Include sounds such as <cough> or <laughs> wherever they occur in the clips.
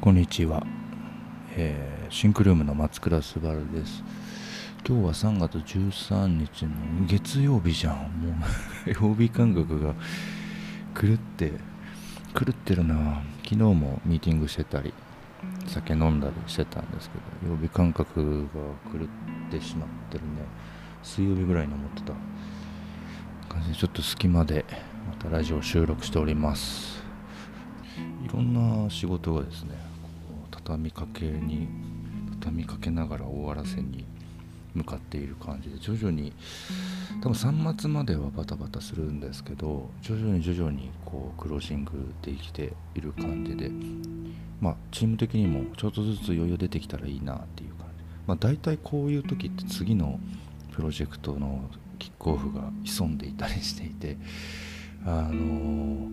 こんにちは、えーシンクルームの松倉すばるです。今日は3月13日の月曜日じゃん。もう <laughs> 曜日感覚が狂って狂ってるな。昨日もミーティングしてたり酒飲んだりしてたんですけど曜日感覚が狂ってしまってるね。水曜日ぐらいに思ってた。感じでちょっと隙間でまたラジオ収録しております。いろんな仕事がですね畳みかけに畳みかけながら終わらせに向かっている感じで徐々に多分3末まではバタバタするんですけど徐々に徐々にこうクロージングできている感じでまあチーム的にもちょっとずつ余裕出てきたらいいなっていう感じ。まあ大体こういう時って次のプロジェクトのキックオフが潜んでいたりしていてあの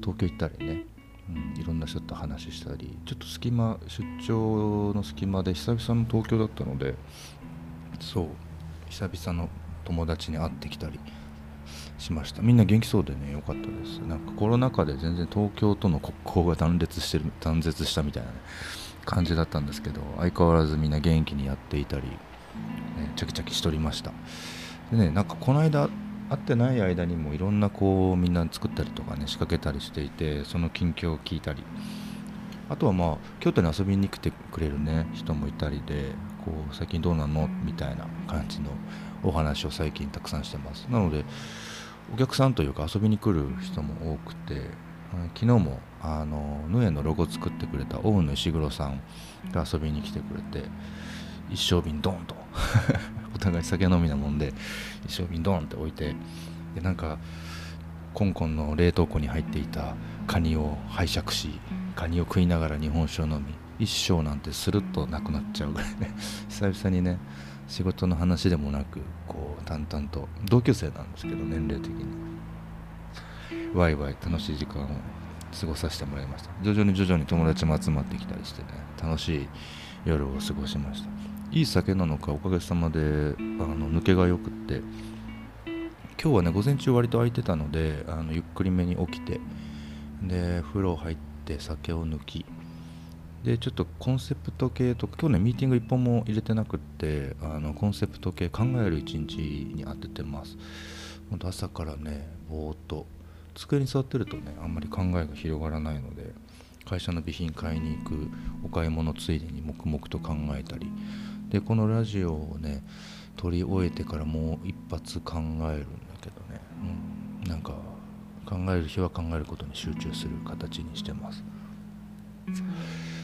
東京行ったりねうん、いろんな人と話したりちょっと隙間出張の隙間で久々の東京だったのでそう久々の友達に会ってきたりしました。みんな元気そうでね良かったです。なんかコロナ禍で全然東京との国交が断裂してる断絶したみたいな、ね、感じだったんですけど相変わらずみんな元気にやっていたり、ね、チャキチャキしておりました。でねなんかこの間会ってない間にもいろんなこうみんな作ったりとかね仕掛けたりしていてその近況を聞いたり。あとはまあ京都に遊びに来てくれるね人もいたりでこう最近どうなの？みたいな感じのお話を最近たくさんしてます。なのでお客さんというか遊びに来る人も多くて昨日もあのヌエのロゴ作ってくれた大野石黒さんが遊びに来てくれて一升瓶ドンと <laughs> お互い酒飲みなもんで一升瓶ドンって置いてでなんかコンコンの冷凍庫に入っていたカニを拝借しカニを食いながら日本酒を飲み一生なんてスルッとなくなっちゃうぐらい。ね <laughs> 久々にね仕事の話でもなくこう淡々と同級生なんですけど年齢的に。ワイワイ楽しい時間を過ごさせてもらいました。徐々に徐々に友達も集まってきたりしてね楽しい夜を過ごしましたいい酒なのかおかげさまであの抜けがよくって。今日はね午前中割と空いてたのであのゆっくりめに起きてで風呂入って酒を抜きでちょっとコンセプト系とか今日ねミーティング1本も入れてなくってあのコンセプト系考える一日に当ててます。本当朝からねぼーっと机に座ってるとねあんまり考えが広がらないので会社の備品買いに行くお買い物ついでに黙々と考えたりでこのラジオをね撮り終えてからもう一発考えるんだけどね、うん、なんか考える日は考えることに集中する形にしてます。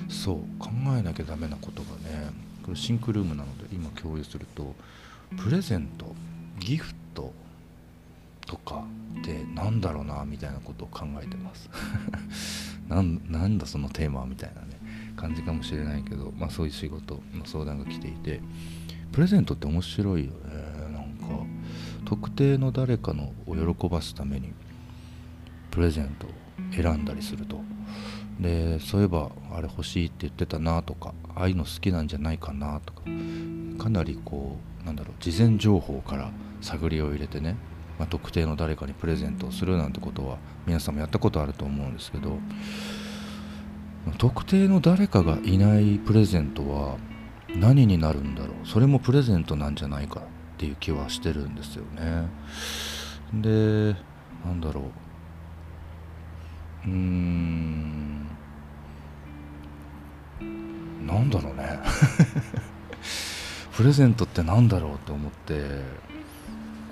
そう。考えなきゃダメなことがねこれシンクルームなので今共有するとプレゼントギフトとかってなんだろうなみたいなことを考えてます。<laughs> なんだそのテーマみたいなね。感じかもしれないけど、まあ、そういう仕事の相談が来ていてプレゼントって面白いよねなんか。特定の誰かのを喜ばすためにプレゼントを選んだりすると。でそういえばあれ欲しいって言ってたなとかああいうの好きなんじゃないかなとかかなりこうなんだろう事前情報から探りを入れてね、まあ、特定の誰かにプレゼントをするなんてことは皆さんもやったことあると思うんですけど特定の誰かがいないプレゼントは何になるんだろう。それもプレゼントなんじゃないかっていう気はしてるんですよね。でなんだろう。うーん。なんだろうね。<laughs> プレゼントって何だろうと思って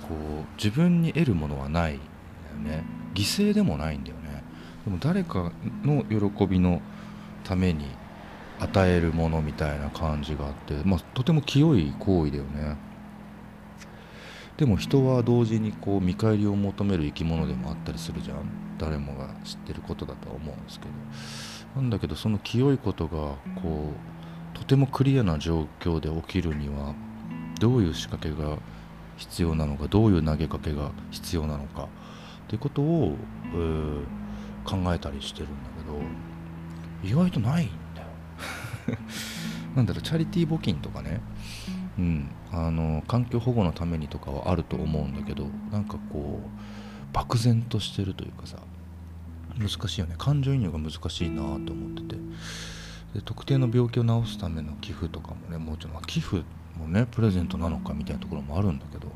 こう自分に得るものはないんだよね。犠牲でもないんだよね。でも誰かの喜びのために与えるものみたいな感じがあって、まあ、とても清い行為だよね。でも人は同時にこう見返りを求める生き物でもあったりするじゃん。誰もが知ってることだとは思うんですけど。なんだけどその清いことがこうとてもクリアな状況で起きるにはどういう仕掛けが必要なのかどういう投げかけが必要なのかっていうことを、えー、考えたりしてるんだけど。意外とないんだよ。<laughs> なんだろうチャリティー募金とかね。うん、あの環境保護のためにとかはあると思うんだけどなんかこう漠然としてるというかさ難しいよね。感情移入が難しいなと思ってて。で特定の病気を治すための寄付とかもねもうちょっと寄付もねプレゼントなのかみたいなところもあるんだけど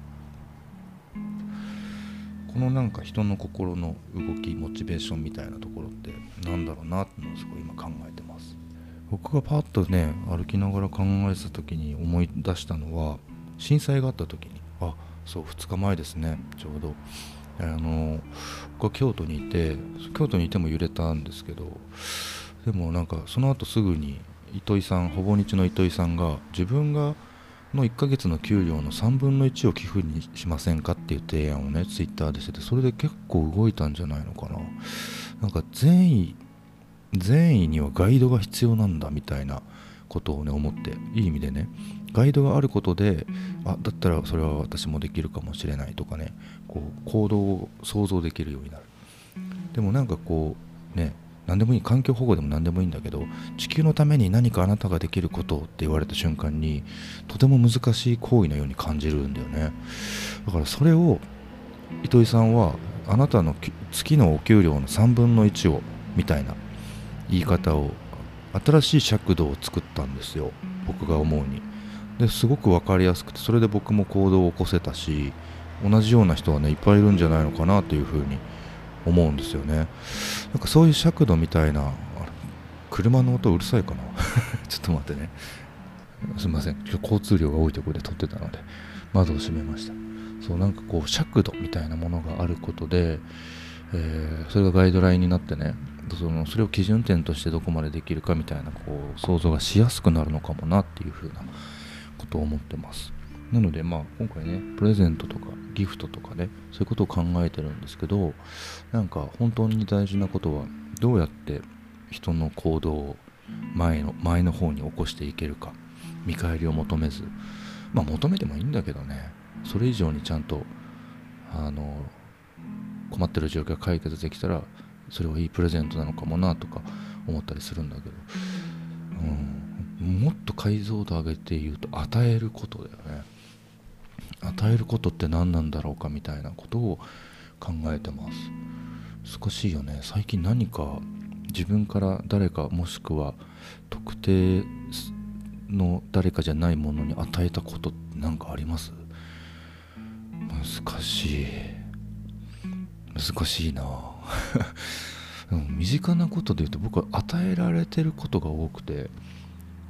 このなんか人の心の動きモチベーションみたいなところってなんだろうなってのをすごい今考えてます。僕がパッとね歩きながら考えてた時に思い出したのは震災があった時にあそう2日前ですねちょうど。あの僕は京都にいて京都にいても揺れたんですけどでもなんかその後すぐに糸井さんほぼ日の糸井さんが自分がの1ヶ月の給料の3分の1を寄付にしませんかっていう提案をねツイッターでしててそれで結構動いたんじゃないのかな。なんか善意善意にはガイドが必要なんだみたいなことをね思っていい意味でねガイドがあることであだったらそれは私もできるかもしれないとかねこう行動を想像できるようになる。でもなんかこうね何でもいい環境保護でも何でもいいんだけど地球のために何かあなたができることって言われた瞬間にとても難しい行為のように感じるんだよね。だからそれを糸井さんはあなたの月のお給料の3分の1をみたいな言い方を新しい尺度を作ったんですよ。僕が思うに。ですごく分かりやすくてそれで僕も行動を起こせたし同じような人はねいっぱいいるんじゃないのかなというふうに思うんですよね。なんかそういう尺度みたいな車の音うるさいかな？<laughs> ちょっと待ってね。すみません。今日交通量が多いところで撮ってたので窓を閉めました。そうなんかこう尺度みたいなものがあることで、えー、それがガイドラインになってねそのそれを基準点としてどこまでできるかみたいなこう想像がしやすくなるのかもなっていうふうなことを思ってます。なのでまあ今回ねプレゼントとかギフトとかねそういうことを考えてるんですけどなんか本当に大事なことはどうやって人の行動を前の前の方に起こしていけるか見返りを求めずまあ求めてもいいんだけどねそれ以上にちゃんとあの困ってる状況が解決できたらそれはいいプレゼントなのかもなとか思ったりするんだけど、うん、もっと解像度上げて言うと与えることだよね。与えることって何なんだろうかみたいなことを考えてます。難しいよね。最近何か自分から誰かもしくは特定の誰かじゃないものに与えたことって何かあります？難しい。難しいな。<laughs> 身近なことで言うと僕は与えられてることが多くて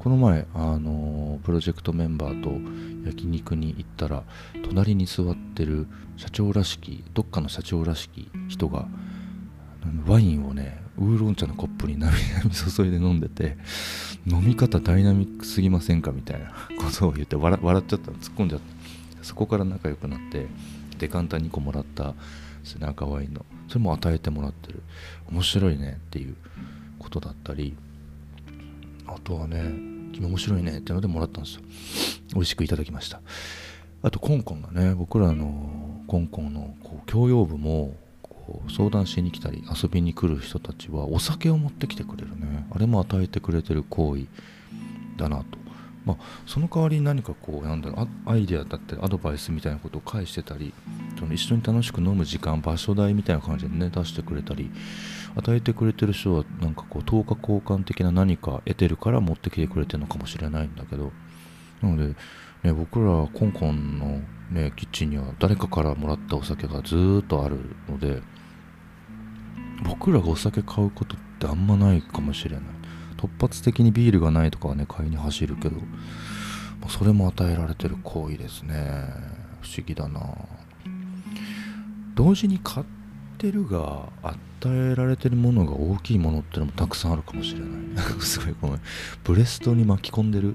この前、あのプロジェクトメンバーと焼肉に行ったら隣に座ってる社長らしきどっかの社長らしき人がワインをねウーロン茶のコップになみなみ注いで飲んでて飲み方ダイナミックすぎませんかみたいな <laughs> ことを言って笑っちゃった突っ込んじゃった。そこから仲良くなってデカンタ2個もらった背中ワインのそれも与えてもらってる。面白いねっていうことだったりあとはね君面白いねってのでもらったんですよ。美味しくいただきました。あとコンコンがね僕らのコンコンのこう教養部もこう相談しに来たり遊びに来る人たちはお酒を持ってきてくれるね。あれも与えてくれてる行為だなと。まあ、その代わりに何かこうなんだろうアイデアだったりアドバイスみたいなことを返してたりその一緒に楽しく飲む時間場所代みたいな感じでね出してくれたり与えてくれてる人はなんかこう等価交換的な何か得てるから持ってきてくれてるのかもしれないんだけどなので、ね、僕らコンコンの、ね、キッチンには誰かからもらったお酒がずっとあるので僕らがお酒買うことってあんまないかもしれない。突発的にビールがないとかはね買いに走るけどそれも与えられてる行為ですね。不思議だな。同時に買ってるが与えられてるものが大きいものってのもたくさんあるかもしれない <laughs> すごいごめん。ブレストに巻き込んでる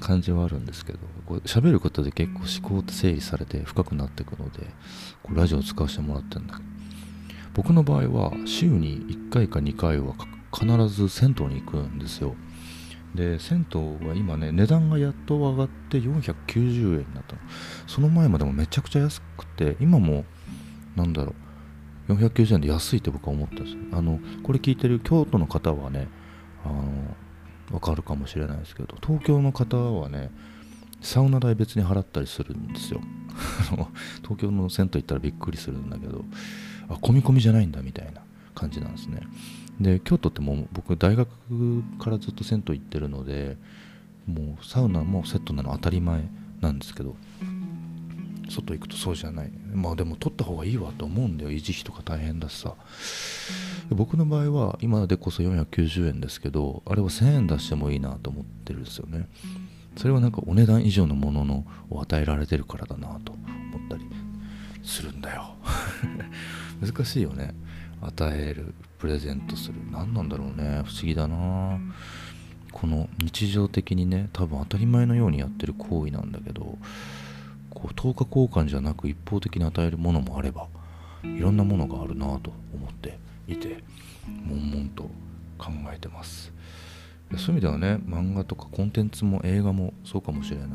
感じはあるんですけどこう喋ることで結構思考って整理されて深くなっていくのでこラジオを使わせてもらってるんだ。僕の場合は週に1回か2回は必ず銭湯に行くんですよ。で銭湯は今ね値段がやっと上がって490円になったの。その前までもめちゃくちゃ安くて今もなんだろう490円で安いって僕は思ったんですあのこれ聞いてる京都の方はねあのわかるかもしれないですけど東京の方はねサウナ代別に払ったりするんですよ。<laughs> 東京の銭湯行ったらびっくりするんだけどあ込み込みじゃないんだみたいな感じなんですね。で京都ってもう僕大学からずっと銭湯行ってるのでもうサウナもセットなの当たり前なんですけど外行くとそうじゃない。まあでも取った方がいいわと思うんだよ。維持費とか大変だしさ。僕の場合は今でこそ490円ですけどあれは1000円出してもいいなと思ってるんですよね。それはなんかお値段以上のもののを与えられてるからだなと思ったりするんだよ。<laughs> 難しいよね。与えるプレゼントする。何なんだろうね。不思議だな。この日常的にね多分当たり前のようにやってる行為なんだけどこう等価交換じゃなく一方的に与えるものもあればいろんなものがあるなと思っていて悶々と考えてます。そういう意味ではね漫画とかコンテンツも映画もそうかもしれない。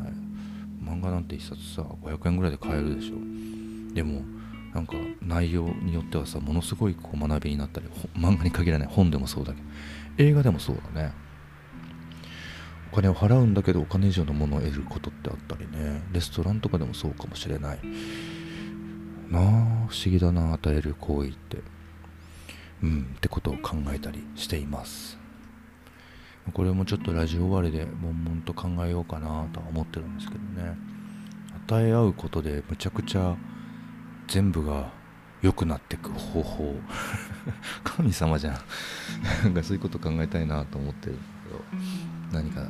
漫画なんて一冊さ500円ぐらいで買えるでしょ。でもなんか内容によってはさものすごいこう学びになったり漫画に限らない本でもそうだけど映画でもそうだね。お金を払うんだけどお金以上のものを得ることってあったりね。レストランとかでもそうかもしれない。なあ不思議だな与える行為って。うんってことを考えたりしています。これもちょっとラジオ終わりで悶々と考えようかなとは思ってるんですけどね。与え合うことでむちゃくちゃ全部が良くなっていく方法。<laughs> 神様じゃん。<laughs> なんかそういうこと考えたいなと思ってるんだけど何か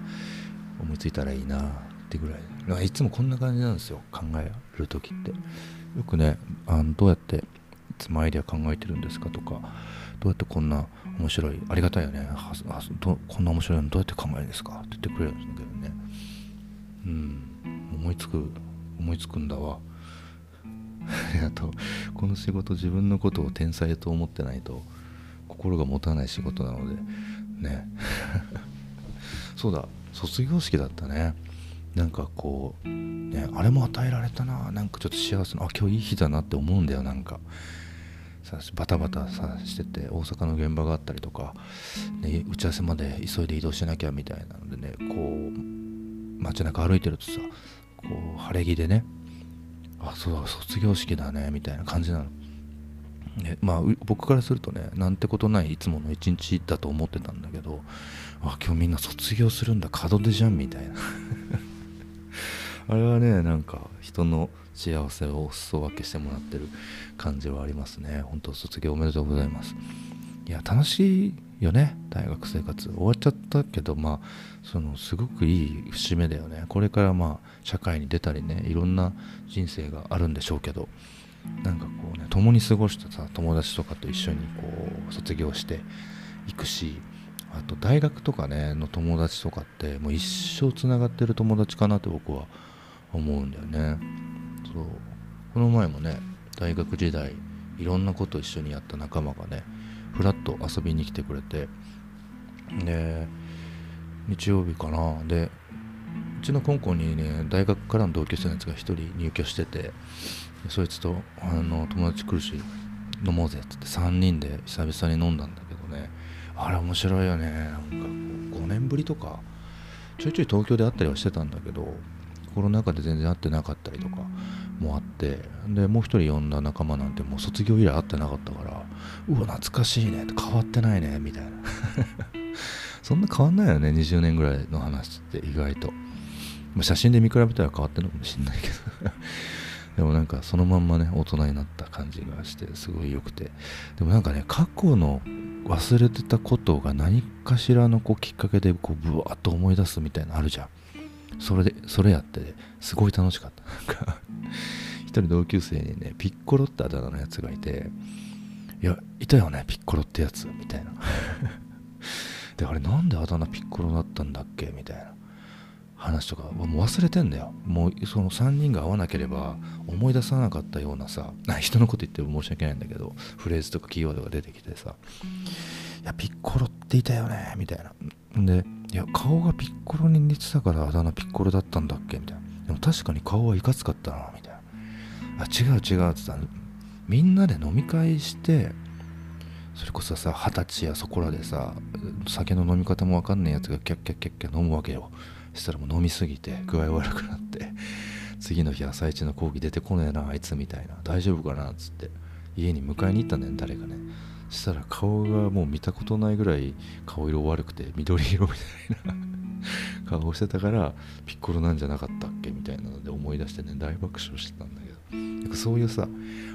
思いついたらいいなってぐらい。いつもこんな感じなんですよ考える時って。よくねあのどうやっていつもアイデア考えてるんですかとかどうやってこんな面白いありがたいよね。こんな面白いのどうやって考えるんですか？って言ってくれるんですけどね。うん。思いつく思いつくんだわ。あとこの仕事自分のことを天才と思ってないと心が持たない仕事なのでね。<laughs> そうだ。卒業式だったね。なんかこうねあれも与えられたな。なんかちょっと幸せなあ今日いい日だなって思うんだよなんか。さバタバタさしてて大阪の現場があったりとか、ね、打ち合わせまで急いで移動しなきゃみたいなのでねこう街中歩いてるとさこう晴れ着でねあそうだ卒業式だねみたいな感じなの。ね、まあ僕からするとねなんてことないいつもの一日だと思ってたんだけどあ今日みんな卒業するんだ門出じゃんみたいな。<laughs> あれはねなんか人の幸せをお裾分けしてもらってる感じはありますね。本当卒業おめでとうございます。いや楽しいよね。大学生活終わっちゃったけどまあそのすごくいい節目だよね。これからまあ社会に出たりねいろんな人生があるんでしょうけどなんかこうね共に過ごしたさ友達とかと一緒にこう卒業していくしあと大学とかねの友達とかってもう一生つながってる友達かなって僕は思うんだよね。そう。この前もね大学時代いろんなこと一緒にやった仲間がねふらっと遊びに来てくれて。で日曜日かな。でうちの香港にね大学からの同級生のやつが1人入居しててそいつとあの友達来るし飲もうぜっつって3人で久々に飲んだんだけどね。あれ面白いよね。なんか5年ぶりとかちょいちょい東京で会ったりはしてたんだけどコロナ禍で全然会ってなかったりとかもあってでもう一人呼んだ仲間なんてもう卒業以来会ってなかったからうわ懐かしいね。変わってないね。みたいな。<laughs> そんな変わんないよね。20年ぐらいの話って意外と、写真で見比べたら変わってるのかもしんないけど。<laughs> でもなんかそのまんまね大人になった感じがしてすごい良くて。でもなんかね過去の忘れてたことが何かしらのこうきっかけでこうブワーッと思い出すみたいなのあるじゃん。それでそれやってすごい楽しかった。なんか <laughs> 一人同級生にねピッコロってあだ名のやつがいていやいたよねピッコロってやつ。みたいな。<laughs> であれなんであだ名ピッコロだったんだっけ？みたいな。話とか。もう忘れてんだよ。もうその3人が会わなければ思い出さなかったようなさ <laughs> 人のこと言っても申し訳ないんだけどフレーズとかキーワードが出てきてさいやピッコロっていたよね？みたいな。でいや顔がピッコロに似てたからあだ名ピッコロだったんだっけ？みたいな。でも確かに顔はいかつかったなみたいな。あ違う違うって言ったみんなで飲み会してそれこそさ二十歳やそこらでさ酒の飲み方も分かんないやつがキャッキャッキャッキャ飲むわけよ。そしたらもう飲みすぎて具合悪くなって次の日朝一の講義出てこねえなあいつみたいな。大丈夫かなっつって家に迎えに行ったんだよ誰かね。そしたら顔がもう見たことないぐらい顔色悪くて緑色みたいな。顔してたからピッコロなんじゃなかったっけみたいなので思い出してね大爆笑してたんだけどそういうさ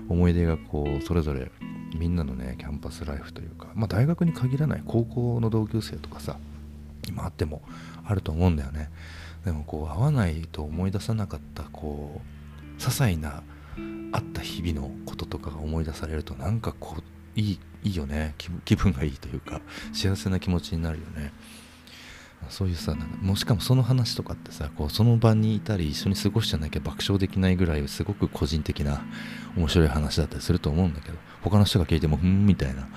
思い出がこうそれぞれみんなのねキャンパスライフというかまあ大学に限らない高校の同級生とかさ今あってもあると思うんだよね。でもこう会わないと思い出さなかったこう些細なあった日々のこととかが思い出されるとなんかこういいいいよね。気分がいいというか幸せな気持ちになるよね。そういうさなんかもしかもその話とかってさこうその場にいたり一緒に過ごしてなきゃ爆笑できないぐらいすごく個人的な面白い話だったりすると思うんだけど他の人が聞いてもふんみたいな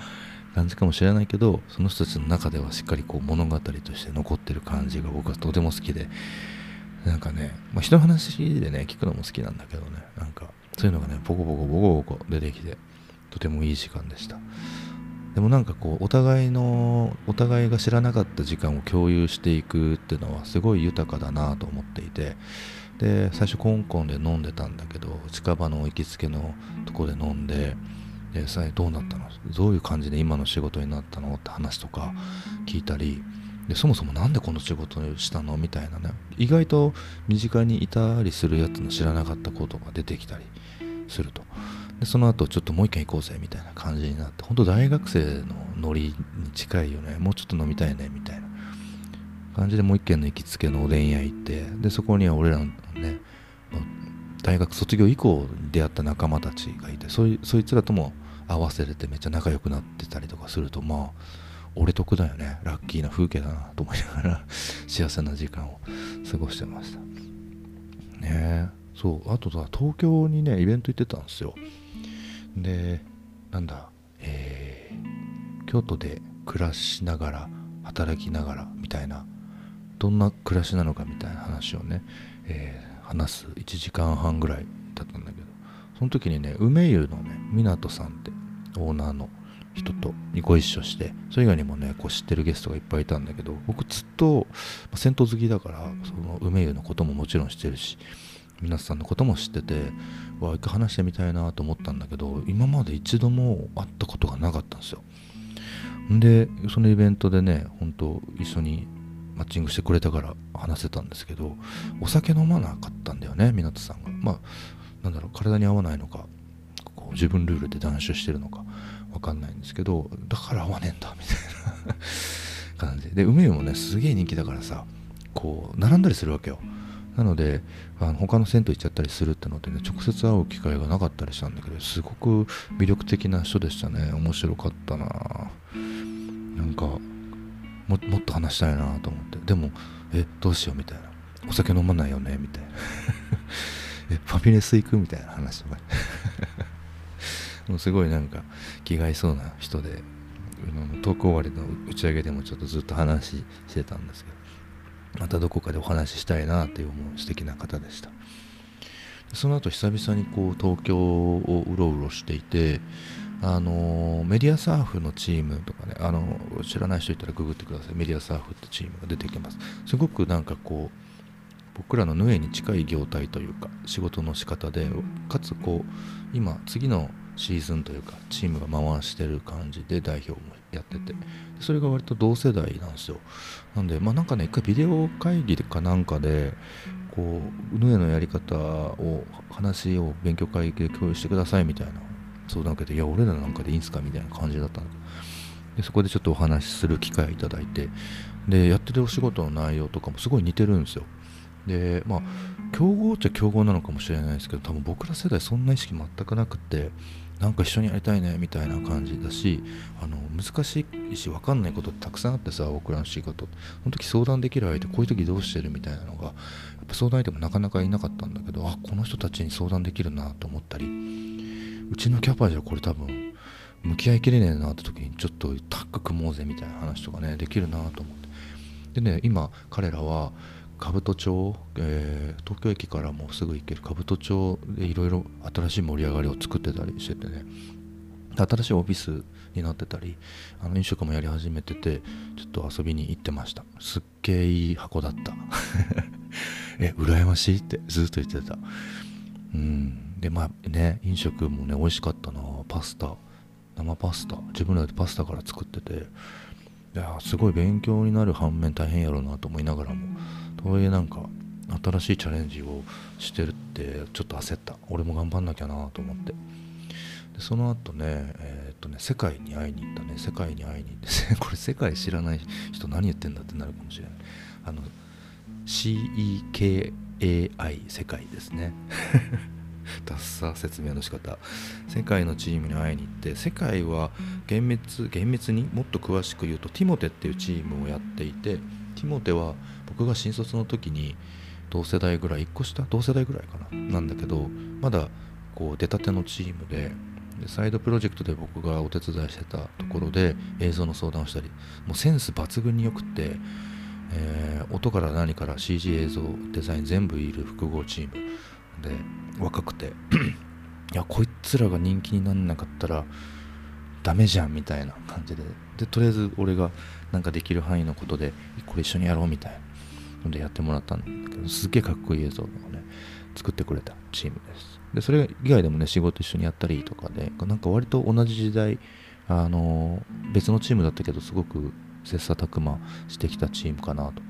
感じかもしれないけどその人たちの中ではしっかりこう物語として残ってる感じが僕はとても好きでなんかね、まあ、人の話でね聞くのも好きなんだけどねなんかそういうのがねボコボコボコボコ出てきてとてもいい時間でした。でもなんかこうお互いのお互いが知らなかった時間を共有していくっていうのはすごい豊かだなと思っていてで最初コンコンで飲んでたんだけど近場の行きつけのとこで飲んででさどうなったの？どういう感じで今の仕事になったの？って話とか聞いたりでそもそも何でこの仕事をしたの？みたいなね。意外と身近にいたりするやつの知らなかったことが出てきたりすると。でその後ちょっともう一軒行こうぜみたいな感じになって本当大学生のノリに近いよね。もうちょっと飲みたいねみたいな感じでもう一軒の行きつけのおでん屋行ってでそこには俺らのね大学卒業以降出会った仲間たちがいてそいそいつらとも合わせれてめっちゃ仲良くなってたりとかするとまあ俺得だよね。ラッキーな風景だなと思いながら <laughs> 幸せな時間を過ごしてました。ねえ。そう。あとさ東京にねイベント行ってたんですよ。でなんだえー、京都で暮らしながら働きながらみたいなどんな暮らしなのかみたいな話をね、えー、話す1時間半ぐらいだったんだけどその時にね梅湯のね湊さんってオーナーの人とご一緒してそれ以外にもねこう知ってるゲストがいっぱいいたんだけど僕ずっと、ま銭湯好きだからその梅湯のことももちろん知ってるし皆さんのことも知っててわ一回話してみたいなと思ったんだけど今まで一度も会ったことがなかったんですよ。でそのイベントでね本当一緒にマッチングしてくれたから話せたんですけどお酒飲まなかったんだよね湊さんが。まあなんだろう体に合わないのかこう自分ルールで断酒してるのか分かんないんですけどだから合わねえんだみたいな <laughs> 感じで。梅もねすげえ人気だからさこう並んだりするわけよ。なのであの他の銭湯行っちゃったりするってのでね直接会う機会がなかったりしたんだけどすごく魅力的な人でしたね。面白かったな。なんかもっと話したいなと思って。でもえどうしようみたいな。お酒飲まないよね？みたいな。<laughs> えファミレス行く？みたいな話とか。<laughs> もうすごいなんか気が合いそうな人でトーク終わりの打ち上げでもちょっとずっと話してたんですけど。またどこかでお話ししたいなっていう思う素敵な方でした。その後久々にこう東京をうろうろしていてあのメディアサーフのチームとかねあの知らない人いたらググってください。メディアサーフってチームが出てきます。すごくなんかこう僕らのヌエに近い業態というか仕事の仕方でかつこう今次のシーズンというかチームが回してる感じで代表もやっててそれが割と同世代なんですよ。なんでまあなんかね一回ビデオ会議かなんかでこうヌエのやり方を話を勉強会で共有してくださいみたいな相談を受けていや俺らなんかでいいんすか？みたいな感じだったんでそこでちょっとお話しする機会をいただいてでやってるお仕事の内容とかもすごい似てるんですよ。でまあ競合っちゃ競合なのかもしれないですけど多分僕ら世代そんな意識全くなくてなんか一緒にやりたいねみたいな感じだしあの難しいし分かんないことたくさんあってさ僕らの仕事。その時相談できる相手こういう時どうしてるみたいなのがやっぱ相談相手もなかなかいなかったんだけどあこの人たちに相談できるなと思ったりうちのキャパじゃこれ多分向き合いきれねえなって時にちょっとタッグ組もうぜみたいな話とかねできるなと思って。でね今彼らは兜町、えー、東京駅からもすぐ行ける兜町でいろいろ新しい盛り上がりを作ってたりしててね。新しいオフィスになってたりあの飲食もやり始めててちょっと遊びに行ってました。すっげえいい箱だった。<laughs> え羨ましいってずっと言ってた。うん。でまあね飲食もね美味しかったな。パスタ。生パスタ。自分らでパスタから作ってて。いやすごい勉強になる反面大変やろうなと思いながらも。とはいえなんか新しいチャレンジをしてるってちょっと焦った。俺も頑張んなきゃなと思って。でその後ねえー、っとね世界に会いに行ったね。世界に会いに行って <laughs> これ世界知らない人何言ってんだってなるかもしれない。あの CEKAI 世界ですね。<laughs> ダッサ説明の仕方。世界のチームに会いに行って世界は厳密厳密にもっと詳しく言うとティモテっていうチームをやっていてティモテは僕が新卒の時に同世代ぐらい1個下同世代ぐらいかななんだけどまだこう出たてのチームででサイドプロジェクトで僕がお手伝いしてたところで映像の相談をしたりもうセンス抜群によくってえー、音から何から CG 映像デザイン全部いる複合チーム。で若くていやこいつらが人気になんなかったらダメじゃんみたいな感じで。でとりあえず俺がなんかできる範囲のことでこれ一緒にやろうみたいな。でやってもらったんだけどすっげえかっこいい映像をね作ってくれたチームですでそれ以外でもね仕事一緒にやったりとかでなんか割と同じ時代あの別のチームだったけどすごく切磋琢磨してきたチームかなと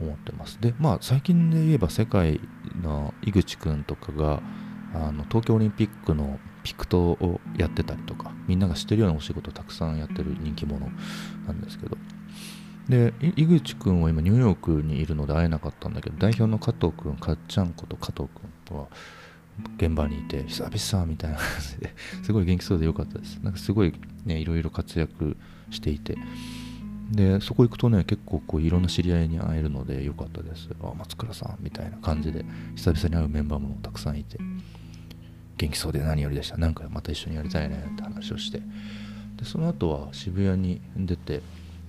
思ってます。で、まあ最近で言えば世界の井口くんとかがあの東京オリンピックのピクトをやってたりとかみんなが知ってるようなお仕事をたくさんやってる人気者なんですけどで井口くんは今ニューヨークにいるので会えなかったんだけど代表の加藤くんかっちゃんこと加藤くんは現場にいて久々みたいな感じで <laughs> すごい元気そうでよかったです。なんかすごいねいろいろ活躍していて。でそこ行くとね結構こういろんな知り合いに会えるのでよかったです。あ松倉さんみたいな感じで久々に会うメンバーもたくさんいて。元気そうで何よりでした。なんかまた一緒にやりたいねって話をして。でその後は渋谷に出て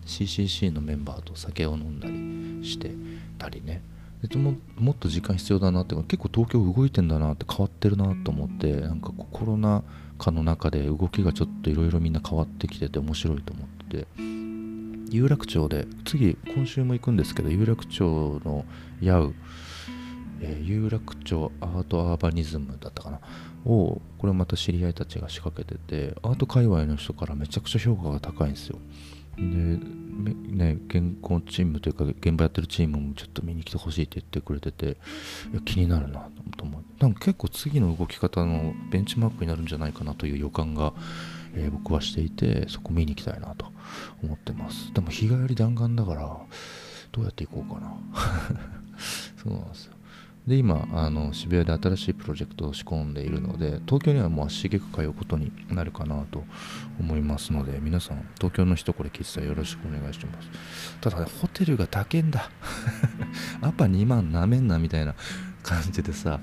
CCC のメンバーと酒を飲んだりしてたりね。でももっと時間必要だなって結構東京動いてんだなって変わってるなと思ってなんかコロナ禍の中で動きがちょっといろいろみんな変わってきてて面白いと思ってて。有楽町で次今週も行くんですけど有楽町のヤウ、えー、有楽町アートアーバニズムだったかな。をこれまた知り合いたちが仕掛けててアート界隈の人からめちゃくちゃ評価が高いんですよ。ね原稿チームというか現場やってるチームもちょっと見に来てほしいって言ってくれてて気になるなと思うなんか結構次の動き方のベンチマークになるんじゃないかなという予感がえー、僕はしていてそこ見に行きたいなと思ってます。でも日帰り弾丸だからどうやって行こうかな。<laughs> そうなんですよで今あの渋谷で新しいプロジェクトを仕込んでいるので東京にはもう足しげく通うことになるかなと思いますので皆さん東京の人これ聞いてたらよろしくお願いしますただ、ね、ホテルが高いんだ <laughs> アパ2万なめんなみたいな感じでさ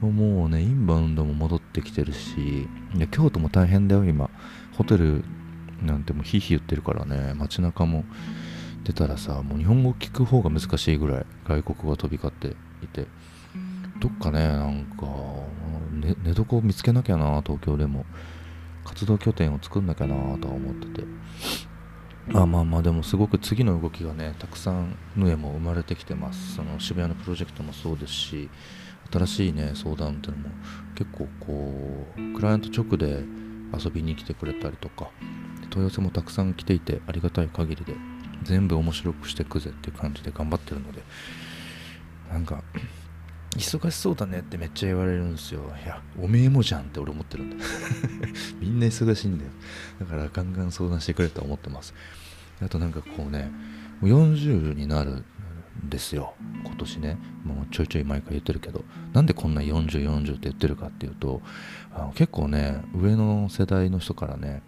もうね、インバウンドも戻ってきてるし、いや京都も大変だよ、今。ホテルなんてもうヒーヒー言ってるからね、街中も出たらさ、もう日本語聞く方が難しいぐらい外国語が飛び交っていて、どっかね、なんか、ね、寝床を見つけなきゃな、東京でも。活動拠点を作んなきゃなとは思ってて。まあまあまあでもすごく次の動きがねたくさんヌエも生まれてきてますその渋谷のプロジェクトもそうですし新しいね相談っていうのも結構こうクライアント直で遊びに来てくれたりとか問い合わせもたくさん来ていてありがたい限りで全部面白くしてくぜっていう感じで頑張ってるのでなんか忙しそうだねってめっちゃ言われるんですよ。いやおめえもじゃんって俺思ってるんだ。<laughs> みんな忙しいんだよ。だからガンガン相談してくれと思ってます。あとなんかこうね40になるんですよ。今年ね。もうちょいちょい毎回言ってるけど。なんでこんな4040って言ってるかっていうとあの結構ね上の世代の人からね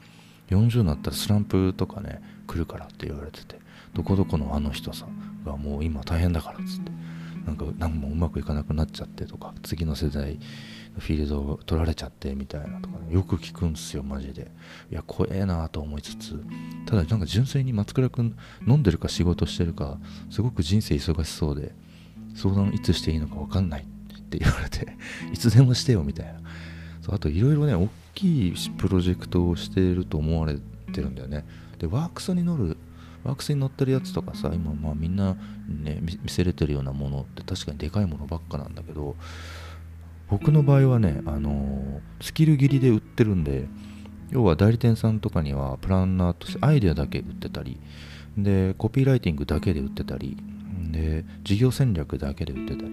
40になったらスランプとかね来るからって言われてて。どこどこのあの人さがもう今大変だからっつって。なんか何もうまくいかなくなっちゃってとか次の世代フィールドを取られちゃってみたいなとか、ね、よく聞くんですよマジで。いや怖えなと思いつつ。ただなんか純粋に松倉君飲んでるか仕事してるかすごく人生忙しそうで相談いつしていいのか分かんないって言われて <laughs> いつでもしてよみたいな。そうあといろいろね大きいプロジェクトをしていると思われてるんだよね。でワークスに乗るワークスに乗ってるやつとかさ今まあみんなね見せれてるようなものって確かにでかいものばっかなんだけど僕の場合はね、あのー、スキル切りで売ってるんで、要は代理店さんとかにはプランナーとしてアイデアだけ売ってたりでコピーライティングだけで売ってたりで事業戦略だけで売ってたり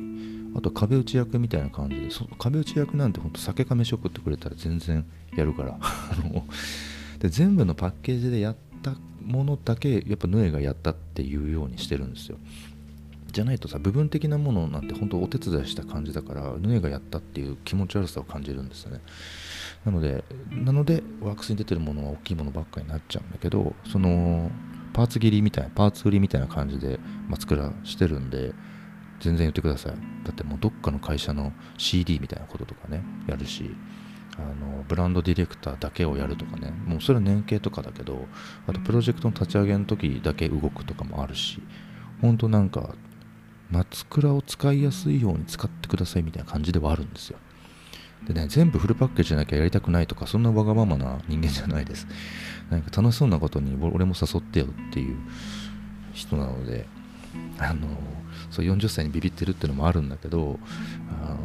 あと壁打ち役みたいな感じでそ壁打ち役なんてほんと酒かめし送ってくれたら全然やるから <laughs> で全部のパッケージでやったものだけやっぱヌエがやったっていうようにしてるんですよ。じゃないとさ部分的なものなんて本当お手伝いした感じだからヌエがやったっていう気持ち悪さを感じるんですよね。なのでなのでワークスに出てるものは大きいものばっかりになっちゃうんだけどそのパーツ切りみたいなパーツ売りみたいな感じで、まあ、作らしてるんで全然言ってください。だってもうどっかの会社の CD みたいなこととかねやるし。あのブランドディレクターだけをやるとかねもうそれは年計とかだけどあとプロジェクトの立ち上げの時だけ動くとかもあるし本当なんか松倉を使いやすいように使ってくださいみたいな感じではあるんですよ。でね全部フルパッケージじゃなきゃやりたくないとかそんなわがままな人間じゃないです。なんか楽しそうなことに俺も誘ってよっていう人なのであのそう40歳にビビってるっていうのもあるんだけどあの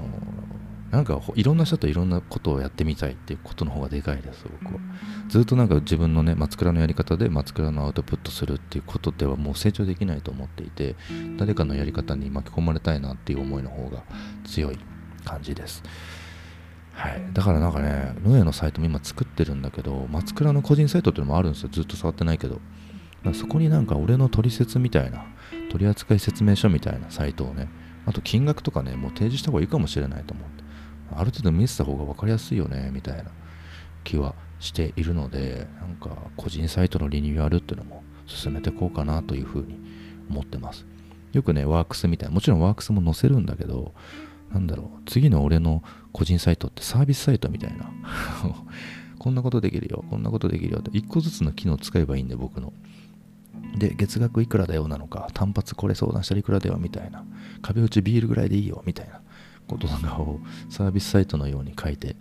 なんかいろんな人といろんなことをやってみたいっていうことの方がでかいです僕は。ずっとなんか自分のね松倉のやり方で松倉のアウトプットするっていうことではもう成長できないと思っていて誰かのやり方に巻き込まれたいなっていう思いの方が強い感じです。はい、だからなんかね、ノエのサイトも今作ってるんだけど、松倉の個人サイトっていうのもあるんですよ。ずっと触ってないけど。そこになんか俺の取説みたいな、取扱説明書みたいなサイトをね、あと金額とかね、もう提示した方がいいかもしれないと思って、ある程度見せた方が分かりやすいよね、みたいな気はしているので、なんか個人サイトのリニューアルっていうのも進めていこうかなというふうに思ってます。よくね、ワークスみたいな、もちろんワークスも載せるんだけど、なんだろう、次の俺の個人サイトってサービスサイトみたいな。<laughs> こんなことできるよ、こんなことできるよって、1個ずつの機能使えばいいんで、僕の。で、月額いくらだよなのか、単発これ相談したらいくらだよみたいな、壁打ちビールぐらいでいいよみたいなことなんかをサービスサイトのように書いて、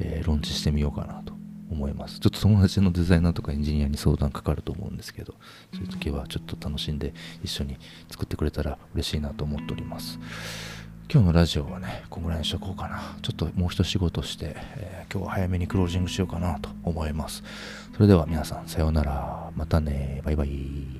えー、ローンチしてみようかなと思います。ちょっと友達のデザイナーとかエンジニアに相談かかると思うんですけど、そういう時はちょっと楽しんで一緒に作ってくれたら嬉しいなと思っております。今日のラジオはね、こんぐらいにしとこうかな。ちょっともう一仕事して、えー、今日は早めにクロージングしようかなと思います。それでは皆さん、さようなら。またね。バイバイ。